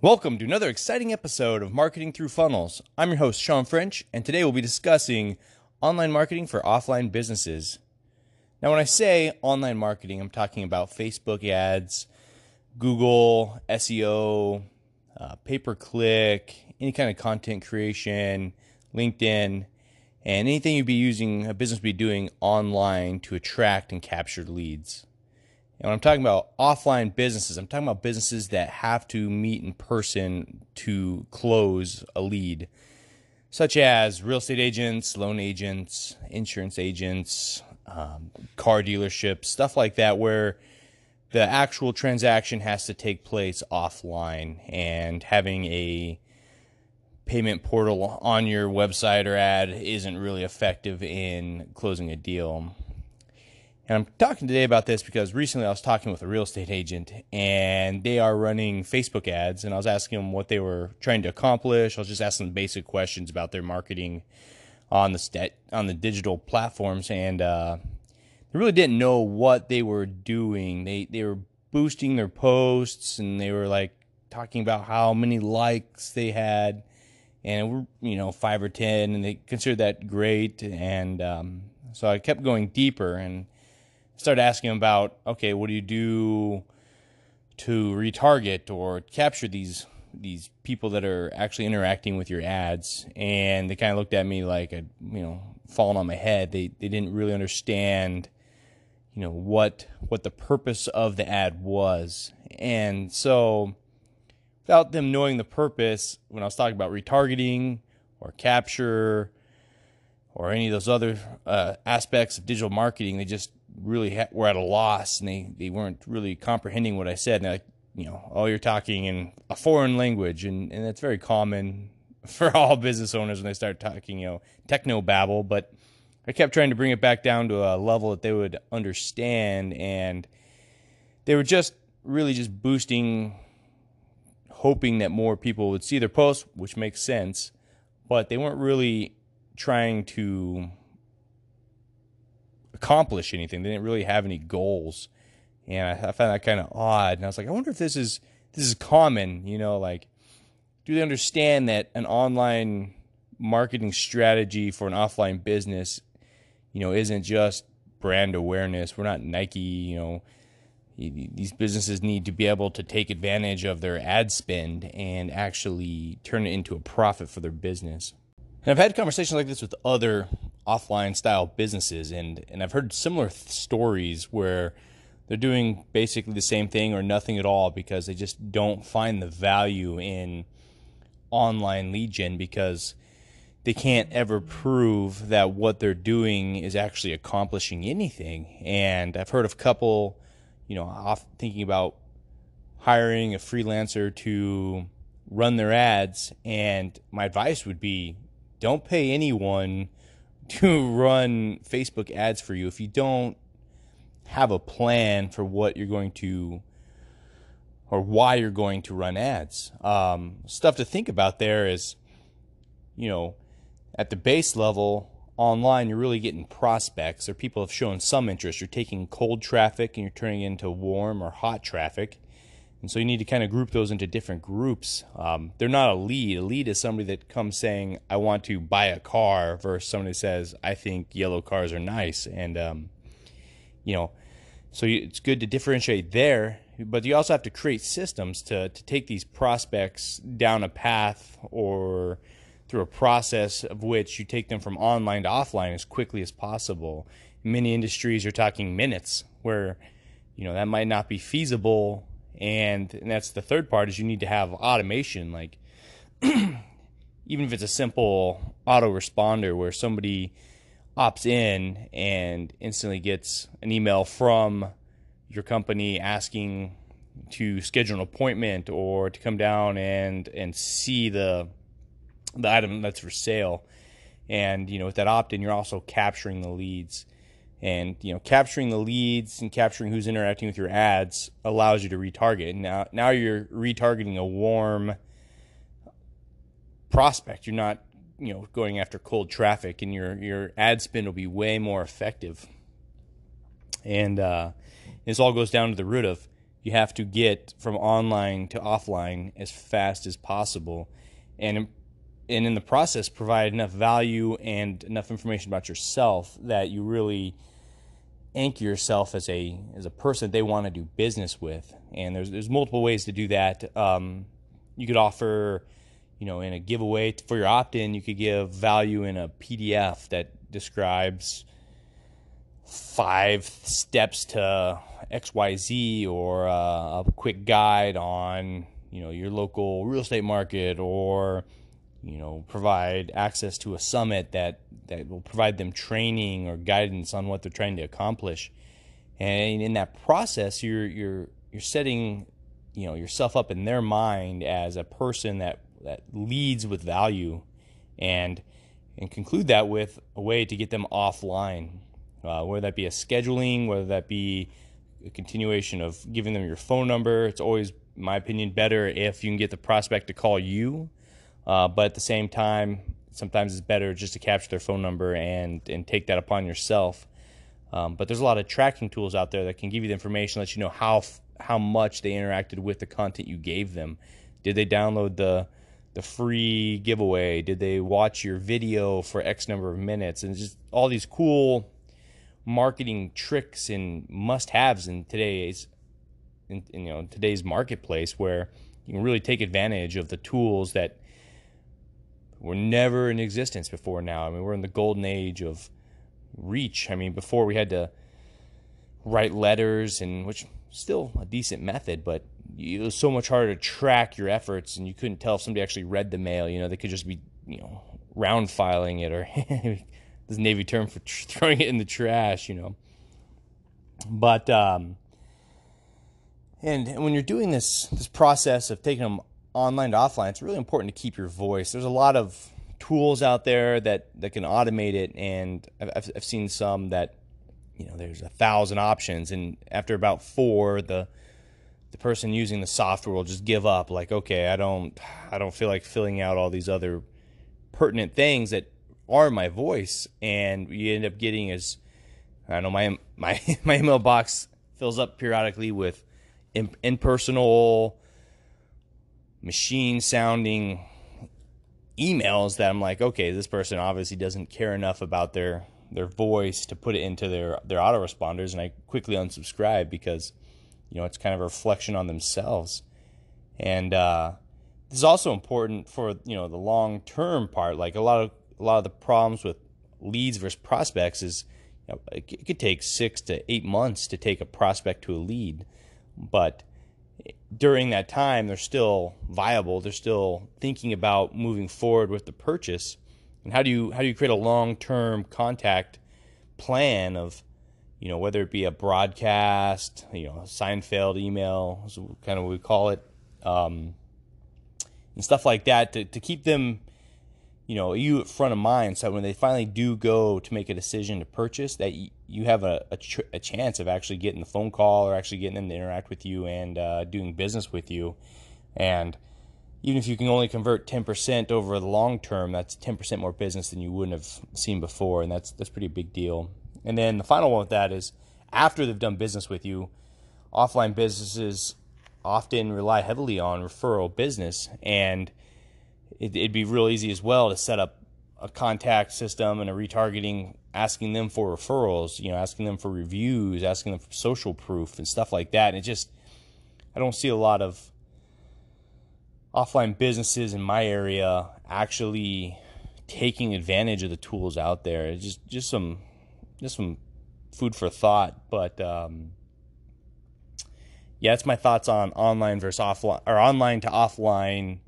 Welcome to another exciting episode of Marketing Through Funnels. I'm your host, Sean French, and today we'll be discussing online marketing for offline businesses. Now, when I say online marketing, I'm talking about Facebook ads, Google, SEO, uh, pay per click, any kind of content creation, LinkedIn, and anything you'd be using, a business would be doing online to attract and capture leads. And when I'm talking about offline businesses, I'm talking about businesses that have to meet in person to close a lead, such as real estate agents, loan agents, insurance agents, um, car dealerships, stuff like that, where the actual transaction has to take place offline and having a payment portal on your website or ad isn't really effective in closing a deal. And I'm talking today about this because recently I was talking with a real estate agent and they are running Facebook ads. And I was asking them what they were trying to accomplish. I was just asking basic questions about their marketing on the on the digital platforms. And uh, they really didn't know what they were doing. They, they were boosting their posts and they were like talking about how many likes they had. And we're, you know, five or 10, and they considered that great. And um, so I kept going deeper and started asking him about okay, what do you do to retarget or capture these these people that are actually interacting with your ads? And they kind of looked at me like a you know fallen on my head. They they didn't really understand you know what what the purpose of the ad was, and so without them knowing the purpose, when I was talking about retargeting or capture or any of those other uh, aspects of digital marketing, they just really ha- were at a loss and they, they weren't really comprehending what I said. And like, you know, oh, you're talking in a foreign language. And, and that's very common for all business owners when they start talking, you know, techno babble. But I kept trying to bring it back down to a level that they would understand. And they were just really just boosting, hoping that more people would see their posts, which makes sense. But they weren't really trying to accomplish anything. They didn't really have any goals, and I, I found that kind of odd. And I was like, I wonder if this is this is common. You know, like do they understand that an online marketing strategy for an offline business, you know, isn't just brand awareness. We're not Nike, you know. These businesses need to be able to take advantage of their ad spend and actually turn it into a profit for their business. And I've had conversations like this with other offline style businesses and and I've heard similar th- stories where they're doing basically the same thing or nothing at all because they just don't find the value in online lead gen because they can't ever prove that what they're doing is actually accomplishing anything. And I've heard of a couple, you know, off thinking about hiring a freelancer to run their ads and my advice would be don't pay anyone to run Facebook ads for you if you don't have a plan for what you're going to or why you're going to run ads. Um, stuff to think about there is, you know, at the base level online, you're really getting prospects or people have shown some interest. You're taking cold traffic and you're turning into warm or hot traffic. And so you need to kind of group those into different groups. Um, they're not a lead. A lead is somebody that comes saying, I want to buy a car, versus somebody says, I think yellow cars are nice. And, um, you know, so you, it's good to differentiate there. But you also have to create systems to, to take these prospects down a path or through a process of which you take them from online to offline as quickly as possible. In many industries, you're talking minutes where, you know, that might not be feasible and, and that's the third part is you need to have automation like even if it's a simple autoresponder where somebody opts in and instantly gets an email from your company asking to schedule an appointment or to come down and and see the the item that's for sale. And you know with that opt-in you're also capturing the leads and you know capturing the leads and capturing who's interacting with your ads allows you to retarget. Now now you're retargeting a warm prospect. You're not you know going after cold traffic and your your ad spend will be way more effective. And uh, this all goes down to the root of you have to get from online to offline as fast as possible, and and in the process provide enough value and enough information about yourself that you really anchor yourself as a as a person that they want to do business with. And there's there's multiple ways to do that. Um, you could offer, you know, in a giveaway for your opt-in, you could give value in a PDF that describes five steps to XYZ or uh, a quick guide on, you know, your local real estate market or you know, provide access to a summit that that will provide them training or guidance on what they're trying to accomplish. And in that process, you're you're you're setting, you know, yourself up in their mind as a person that that leads with value, and and conclude that with a way to get them offline, uh, whether that be a scheduling, whether that be a continuation of giving them your phone number. It's always, my opinion, better if you can get the prospect to call you uh, but at the same time, sometimes it's better just to capture their phone number and, and take that upon yourself. Um, but there's a lot of tracking tools out there that can give you the information, let you know how how much they interacted with the content you gave them. Did they download the the free giveaway? Did they watch your video for X number of minutes? And just all these cool marketing tricks and must-haves in today's in, in you know today's marketplace where you can really take advantage of the tools that were never in existence before now. I mean, we're in the golden age of reach. I mean, before we had to write letters, and which still a decent method, but it was so much harder to track your efforts, and you couldn't tell if somebody actually read the mail. You know, they could just be, you know, round filing it, or this Navy term for tr- throwing it in the trash. You know, but um, and when you're doing this this process of taking them online to offline, it's really important to keep your voice. There's a lot of tools out there that, that can automate it, and I've, I've seen some that, you know, there's a thousand options, and after about four, the the person using the software will just give up. Like, okay, I don't, I don't feel like filling out all these other pertinent things that are my voice, and you end up getting as, I know my my my email box fills up periodically with impersonal machine sounding emails that I'm like, okay, this person obviously doesn't care enough about their their voice to put it into their their autoresponders, and I quickly unsubscribe because you know it's kind of a reflection on themselves. And uh, this is also important for you know the long term part. Like a lot of a lot of the problems with leads versus prospects is you know, it could take six to eight months to take a prospect to a lead, but during that time they're still viable. They're still thinking about moving forward with the purchase. And how do you how do you create a long-term contact plan of you know whether it be a broadcast you know Seinfeld email is kind of what we call it um, and stuff like that to, to keep them you know you front of mind so when they finally do go to make a decision to purchase that you have a, a, tr- a, chance of actually getting the phone call or actually getting them to interact with you and uh, doing business with you. And even if you can only convert 10% over the long term that's 10% more business than you wouldn't have seen before and that's that's pretty big deal. And then the final one with that is after they've done business with you offline businesses often rely heavily on referral business. And it, would be real easy as well to set up a contact system and a retargeting, asking them for referrals, you know, asking them for reviews, asking them for social proof and stuff like that. And it just, I don't see a lot of offline businesses in my area actually taking advantage of the tools out there. It's just, just some, just some food for thought. But um, yeah, that's my thoughts on online versus offline or online to offline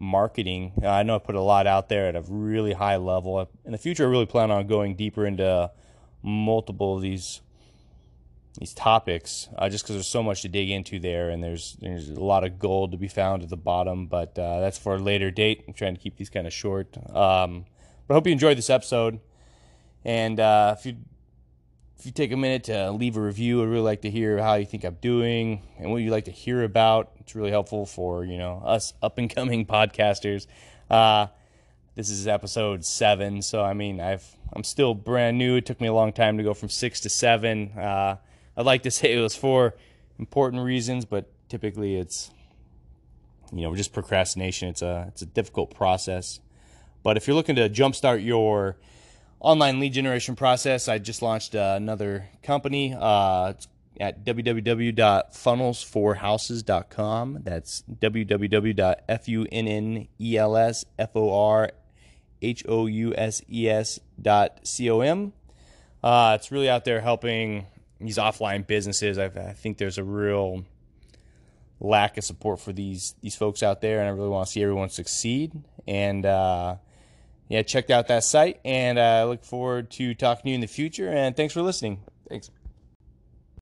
marketing. Uh, I know I put a lot out there at a really high level. In the future, I really plan on going deeper into multiple of these these topics, uh, just because there's so much to dig into there, and there's there's a lot of gold to be found at the bottom. But uh, that's for a later date. I'm trying to keep these kind of short. Um, but I hope you enjoyed this episode. And uh, if you if you take a minute to leave a review, I'd really like to hear how you think I'm doing and what you'd like to hear about. It's really helpful for you know us up and coming podcasters. Uh, this is episode seven, so I mean I've I'm still brand new. It took me a long time to go from six to seven. Uh, I'd like to say it was for important reasons, but typically it's you know just procrastination. It's a it's a difficult process. But if you're looking to jumpstart your online lead generation process, I just launched uh, another company. Uh, at www.funnelsforhouses.com. That's www.funnelsforhouses.com. Uh, it's really out there helping these offline businesses. I've, i think there's a real lack of support for these these folks out there, and I really want to see everyone succeed. And uh, yeah, checked out that site, and I uh, look forward to talking to you in the future. And thanks for listening. Thanks.